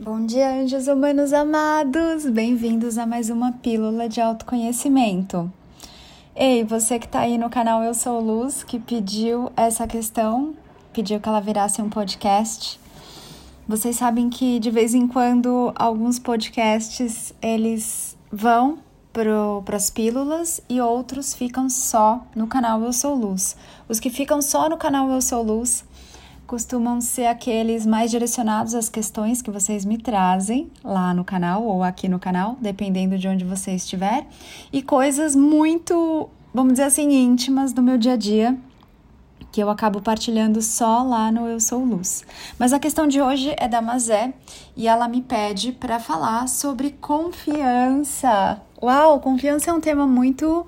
Bom dia, anjos humanos amados! Bem-vindos a mais uma pílula de autoconhecimento. Ei, você que está aí no canal Eu Sou Luz, que pediu essa questão, pediu que ela virasse um podcast. Vocês sabem que de vez em quando alguns podcasts eles vão para as pílulas e outros ficam só no canal Eu Sou Luz. Os que ficam só no canal Eu Sou Luz costumam ser aqueles mais direcionados às questões que vocês me trazem lá no canal ou aqui no canal, dependendo de onde você estiver, e coisas muito, vamos dizer assim, íntimas do meu dia a dia que eu acabo partilhando só lá no Eu Sou Luz. Mas a questão de hoje é da Mazé e ela me pede para falar sobre confiança. Uau, confiança é um tema muito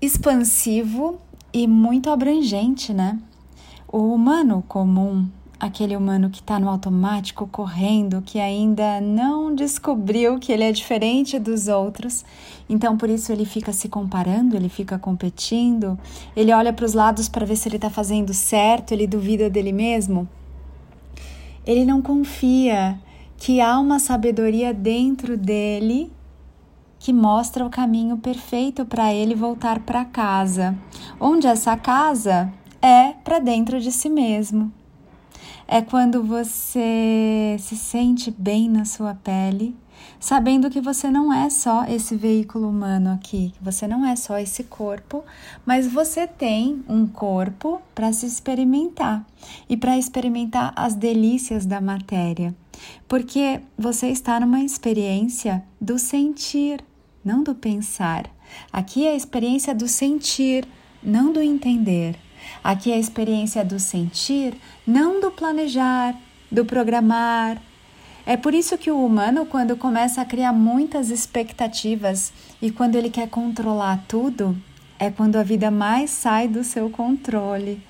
expansivo e muito abrangente, né? O humano comum, aquele humano que está no automático correndo, que ainda não descobriu que ele é diferente dos outros, então por isso ele fica se comparando, ele fica competindo, ele olha para os lados para ver se ele está fazendo certo, ele duvida dele mesmo. Ele não confia que há uma sabedoria dentro dele que mostra o caminho perfeito para ele voltar para casa. Onde essa casa é para dentro de si mesmo. É quando você se sente bem na sua pele, sabendo que você não é só esse veículo humano aqui, que você não é só esse corpo, mas você tem um corpo para se experimentar e para experimentar as delícias da matéria. Porque você está numa experiência do sentir, não do pensar. Aqui é a experiência do sentir, não do entender. Aqui é a experiência do sentir, não do planejar, do programar. É por isso que o humano, quando começa a criar muitas expectativas e quando ele quer controlar tudo, é quando a vida mais sai do seu controle.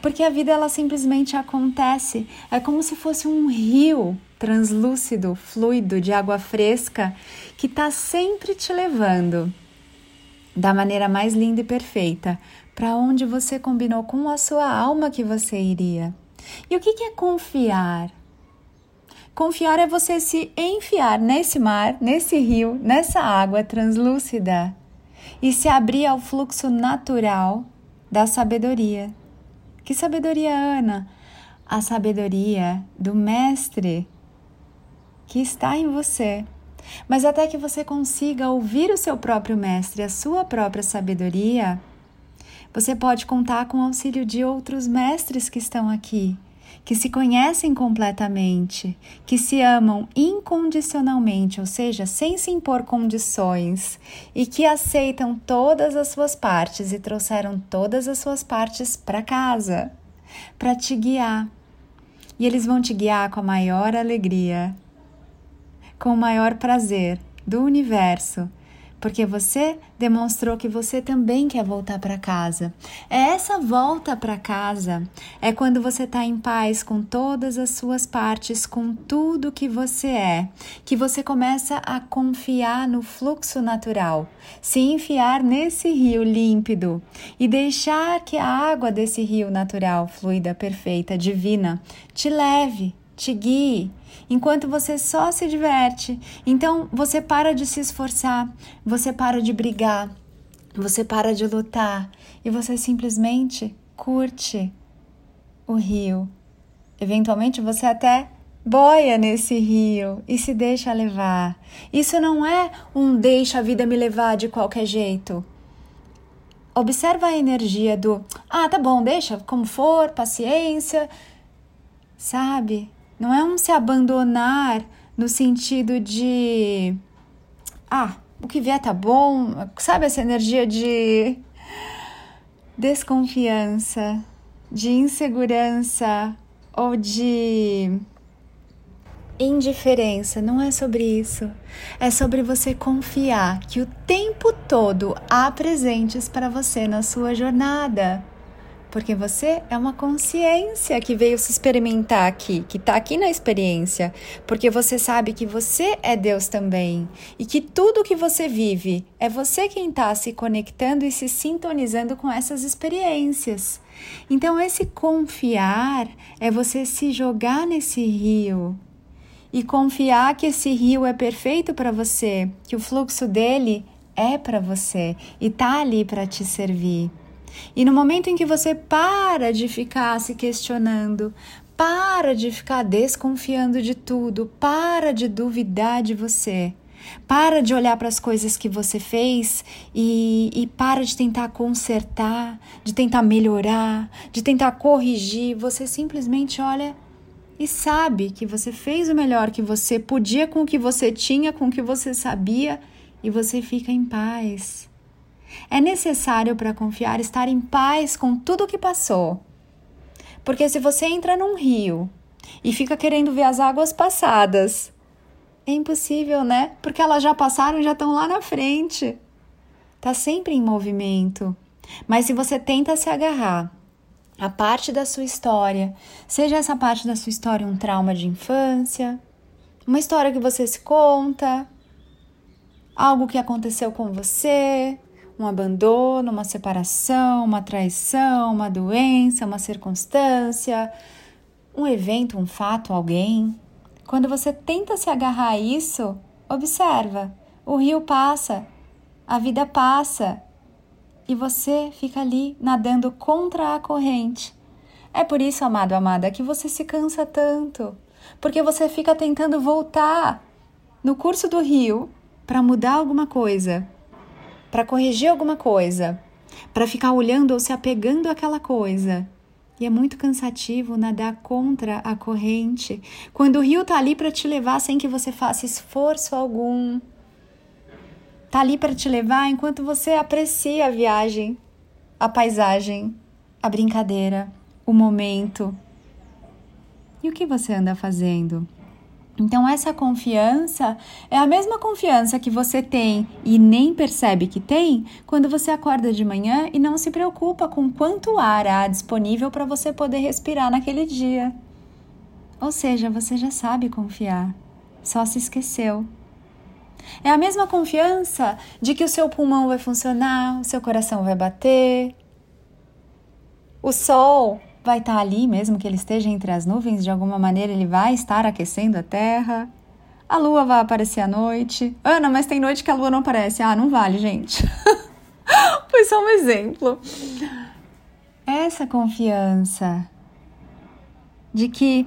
Porque a vida ela simplesmente acontece, é como se fosse um rio translúcido, fluido, de água fresca, que está sempre te levando da maneira mais linda e perfeita, para onde você combinou com a sua alma que você iria. E o que é confiar? Confiar é você se enfiar nesse mar, nesse rio, nessa água translúcida e se abrir ao fluxo natural da sabedoria. Que sabedoria, Ana? A sabedoria do Mestre que está em você mas até que você consiga ouvir o seu próprio mestre, a sua própria sabedoria, você pode contar com o auxílio de outros mestres que estão aqui, que se conhecem completamente, que se amam incondicionalmente, ou seja, sem se impor condições, e que aceitam todas as suas partes e trouxeram todas as suas partes para casa, para te guiar. E eles vão te guiar com a maior alegria, com o maior prazer do universo, porque você demonstrou que você também quer voltar para casa. É essa volta para casa é quando você está em paz com todas as suas partes, com tudo que você é, que você começa a confiar no fluxo natural, se enfiar nesse rio límpido e deixar que a água desse rio natural, fluida, perfeita, divina, te leve te guie, enquanto você só se diverte. Então você para de se esforçar, você para de brigar, você para de lutar e você simplesmente curte o rio. Eventualmente você até boia nesse rio e se deixa levar. Isso não é um deixa a vida me levar de qualquer jeito. Observa a energia do ah, tá bom, deixa como for, paciência. Sabe? Não é um se abandonar no sentido de ah, o que vier tá bom, sabe essa energia de desconfiança, de insegurança ou de indiferença. Não é sobre isso. É sobre você confiar que o tempo todo há presentes para você na sua jornada porque você é uma consciência que veio se experimentar aqui, que está aqui na experiência, porque você sabe que você é Deus também e que tudo que você vive é você quem está se conectando e se sintonizando com essas experiências. Então, esse confiar é você se jogar nesse rio e confiar que esse rio é perfeito para você, que o fluxo dele é para você e tá ali para te servir. E no momento em que você para de ficar se questionando, para de ficar desconfiando de tudo, para de duvidar de você, para de olhar para as coisas que você fez e, e para de tentar consertar, de tentar melhorar, de tentar corrigir. Você simplesmente olha e sabe que você fez o melhor que você podia com o que você tinha, com o que você sabia e você fica em paz. É necessário para confiar estar em paz com tudo o que passou. Porque se você entra num rio e fica querendo ver as águas passadas, é impossível, né? Porque elas já passaram e já estão lá na frente. Tá sempre em movimento. Mas se você tenta se agarrar a parte da sua história, seja essa parte da sua história um trauma de infância, uma história que você se conta, algo que aconteceu com você, um abandono, uma separação, uma traição, uma doença, uma circunstância, um evento, um fato, alguém. Quando você tenta se agarrar a isso, observa, o rio passa, a vida passa, e você fica ali nadando contra a corrente. É por isso, amado, amada, que você se cansa tanto, porque você fica tentando voltar no curso do rio para mudar alguma coisa, para corrigir alguma coisa, para ficar olhando ou se apegando àquela coisa. E é muito cansativo nadar contra a corrente, quando o rio está ali para te levar sem que você faça esforço algum tá ali para te levar enquanto você aprecia a viagem, a paisagem, a brincadeira, o momento. E o que você anda fazendo? Então, essa confiança é a mesma confiança que você tem e nem percebe que tem quando você acorda de manhã e não se preocupa com quanto ar há disponível para você poder respirar naquele dia. Ou seja, você já sabe confiar, só se esqueceu. É a mesma confiança de que o seu pulmão vai funcionar, o seu coração vai bater. O sol vai estar ali, mesmo que ele esteja entre as nuvens, de alguma maneira ele vai estar aquecendo a terra. A lua vai aparecer à noite. Ana, mas tem noite que a lua não aparece. Ah, não vale, gente. Foi só um exemplo. Essa confiança de que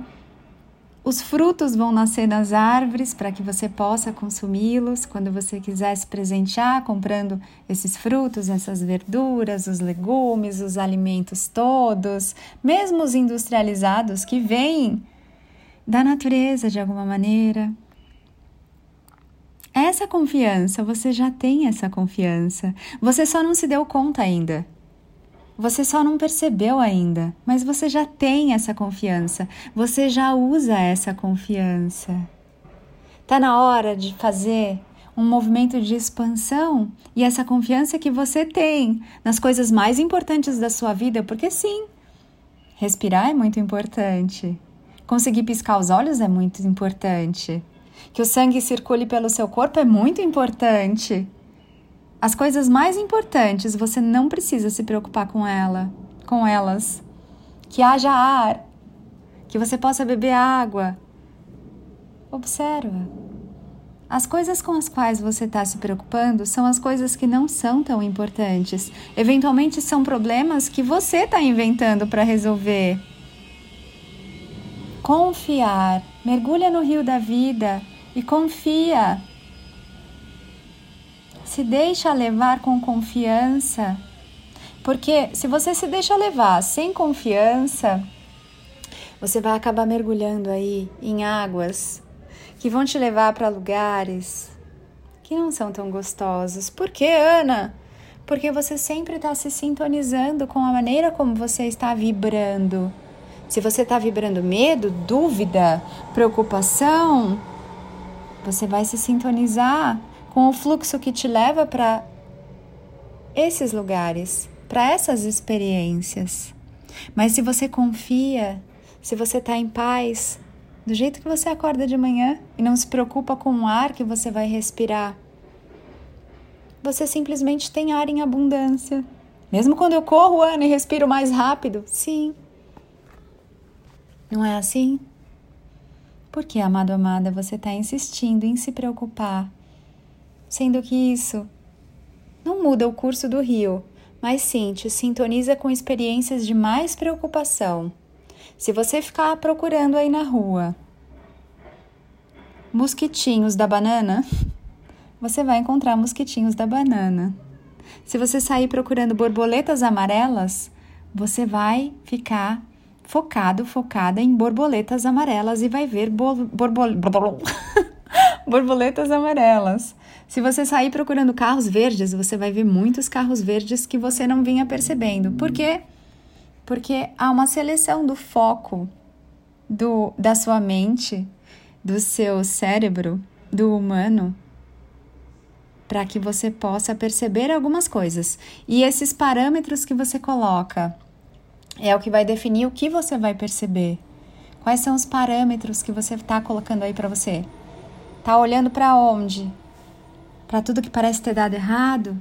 os frutos vão nascer nas árvores para que você possa consumi-los quando você quiser se presentear comprando esses frutos, essas verduras, os legumes, os alimentos todos, mesmo os industrializados que vêm da natureza de alguma maneira. Essa confiança, você já tem essa confiança. Você só não se deu conta ainda. Você só não percebeu ainda, mas você já tem essa confiança, você já usa essa confiança. Tá na hora de fazer um movimento de expansão e essa confiança que você tem nas coisas mais importantes da sua vida, porque sim, respirar é muito importante. Conseguir piscar os olhos é muito importante. Que o sangue circule pelo seu corpo é muito importante. As coisas mais importantes você não precisa se preocupar com ela, com elas. Que haja ar, que você possa beber água. Observa. As coisas com as quais você está se preocupando são as coisas que não são tão importantes. Eventualmente são problemas que você está inventando para resolver. Confiar. Mergulha no rio da vida e confia se deixa levar com confiança. Porque se você se deixa levar sem confiança, você vai acabar mergulhando aí em águas que vão te levar para lugares que não são tão gostosos. Por que, Ana? Porque você sempre está se sintonizando com a maneira como você está vibrando. Se você está vibrando medo, dúvida, preocupação, você vai se sintonizar com o fluxo que te leva para esses lugares, para essas experiências. Mas se você confia, se você está em paz, do jeito que você acorda de manhã e não se preocupa com o ar que você vai respirar, você simplesmente tem ar em abundância. Mesmo quando eu corro, Ana, e respiro mais rápido? Sim. Não é assim? Porque, amado amada, você está insistindo em se preocupar, sendo que isso não muda o curso do rio, mas sim te sintoniza com experiências de mais preocupação. Se você ficar procurando aí na rua mosquitinhos da banana, você vai encontrar mosquitinhos da banana. Se você sair procurando borboletas amarelas, você vai ficar focado, focada em borboletas amarelas e vai ver borboletas amarelas. Se você sair procurando carros verdes, você vai ver muitos carros verdes que você não vinha percebendo. Por quê? Porque há uma seleção do foco do, da sua mente, do seu cérebro, do humano, para que você possa perceber algumas coisas. E esses parâmetros que você coloca é o que vai definir o que você vai perceber. Quais são os parâmetros que você está colocando aí para você? Tá olhando para onde? Para tudo que parece ter dado errado?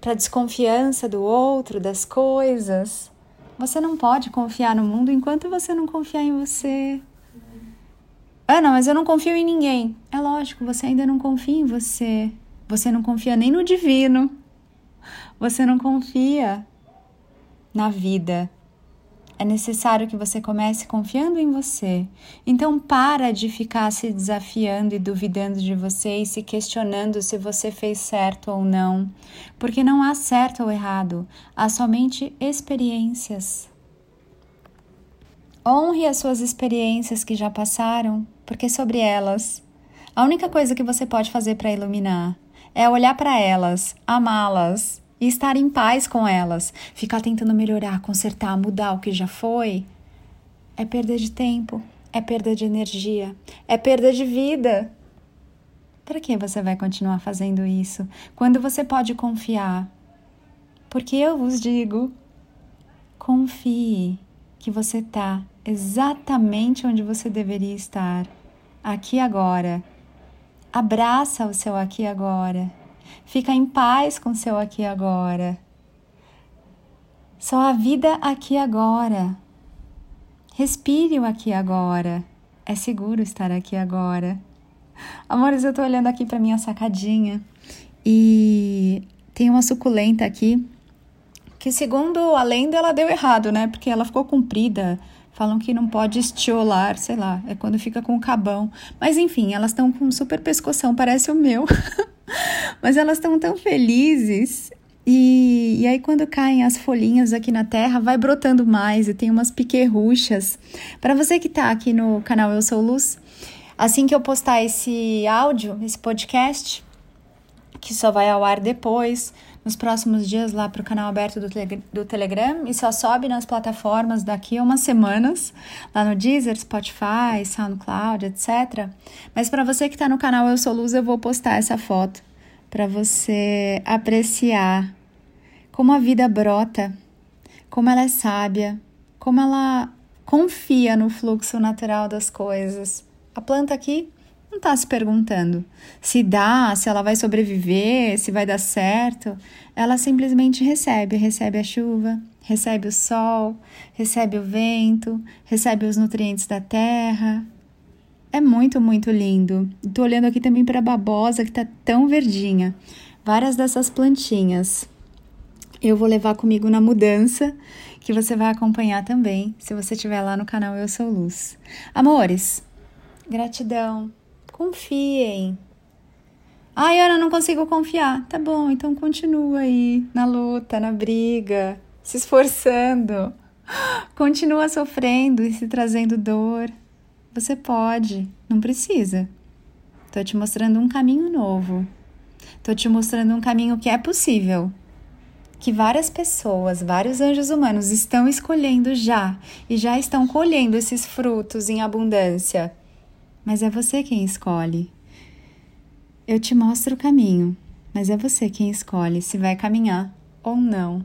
Para desconfiança do outro, das coisas? Você não pode confiar no mundo enquanto você não confiar em você. Não, mas eu não confio em ninguém. É lógico, você ainda não confia em você. Você não confia nem no divino. Você não confia na vida. É necessário que você comece confiando em você. Então, para de ficar se desafiando e duvidando de você e se questionando se você fez certo ou não, porque não há certo ou errado, há somente experiências. Honre as suas experiências que já passaram, porque sobre elas, a única coisa que você pode fazer para iluminar é olhar para elas, amá-las e estar em paz com elas. Ficar tentando melhorar, consertar, mudar o que já foi é perda de tempo, é perda de energia, é perda de vida. Para que você vai continuar fazendo isso quando você pode confiar? Porque eu vos digo, confie que você está exatamente onde você deveria estar, aqui agora. Abraça o seu aqui agora Fica em paz com seu aqui agora. Só a vida aqui agora. Respire o aqui agora. É seguro estar aqui agora. Amores, eu tô olhando aqui para minha sacadinha e tem uma suculenta aqui que, segundo a lenda, ela deu errado, né? Porque ela ficou comprida. Falam que não pode estiolar, sei lá, é quando fica com o cabão. Mas enfim, elas estão com super pescoção, parece o meu. Mas elas estão tão felizes. E, e aí, quando caem as folhinhas aqui na terra, vai brotando mais e tem umas piquerruchas. Para você que está aqui no canal Eu Sou Luz, assim que eu postar esse áudio, esse podcast, que só vai ao ar depois, nos próximos dias, lá para o canal aberto do, do Telegram, e só sobe nas plataformas daqui a umas semanas, lá no Deezer, Spotify, SoundCloud, etc. Mas para você que está no canal Eu Sou Luz, eu vou postar essa foto para você apreciar como a vida brota, como ela é sábia, como ela confia no fluxo natural das coisas. A planta aqui não está se perguntando se dá, se ela vai sobreviver, se vai dar certo. Ela simplesmente recebe, recebe a chuva, recebe o sol, recebe o vento, recebe os nutrientes da terra, é muito, muito lindo. Tô olhando aqui também para a babosa que tá tão verdinha. Várias dessas plantinhas. Eu vou levar comigo na mudança, que você vai acompanhar também, se você estiver lá no canal Eu Sou Luz. Amores, gratidão. Confiem. Ai, Ana, não consigo confiar. Tá bom, então continua aí na luta, na briga, se esforçando. Continua sofrendo e se trazendo dor. Você pode, não precisa. Estou te mostrando um caminho novo. Estou te mostrando um caminho que é possível. Que várias pessoas, vários anjos humanos estão escolhendo já e já estão colhendo esses frutos em abundância. Mas é você quem escolhe. Eu te mostro o caminho, mas é você quem escolhe se vai caminhar ou não.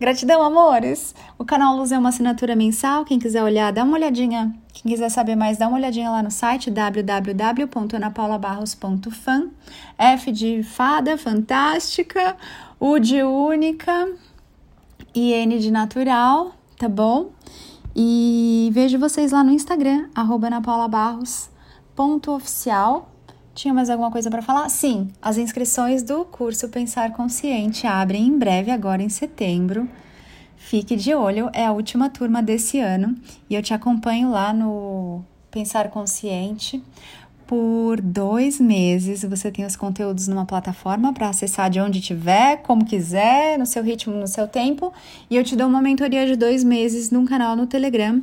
Gratidão, amores! O canal Luz é uma assinatura mensal. Quem quiser olhar, dá uma olhadinha. Quem quiser saber mais, dá uma olhadinha lá no site www.anapaulabarros.fan. F de fada, fantástica. U de única. E N de natural, tá bom? E vejo vocês lá no Instagram, anapaulabarros.oficial. Tinha mais alguma coisa para falar? Sim, as inscrições do curso Pensar Consciente abrem em breve, agora em setembro. Fique de olho, é a última turma desse ano e eu te acompanho lá no Pensar Consciente por dois meses. Você tem os conteúdos numa plataforma para acessar de onde tiver, como quiser, no seu ritmo, no seu tempo. E eu te dou uma mentoria de dois meses num canal no Telegram.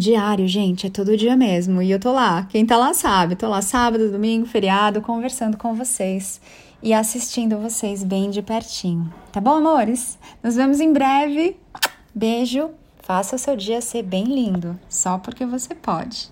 Diário, gente, é todo dia mesmo. E eu tô lá. Quem tá lá sabe. Tô lá sábado, domingo, feriado, conversando com vocês e assistindo vocês bem de pertinho. Tá bom, amores? Nos vemos em breve. Beijo. Faça o seu dia ser bem lindo, só porque você pode.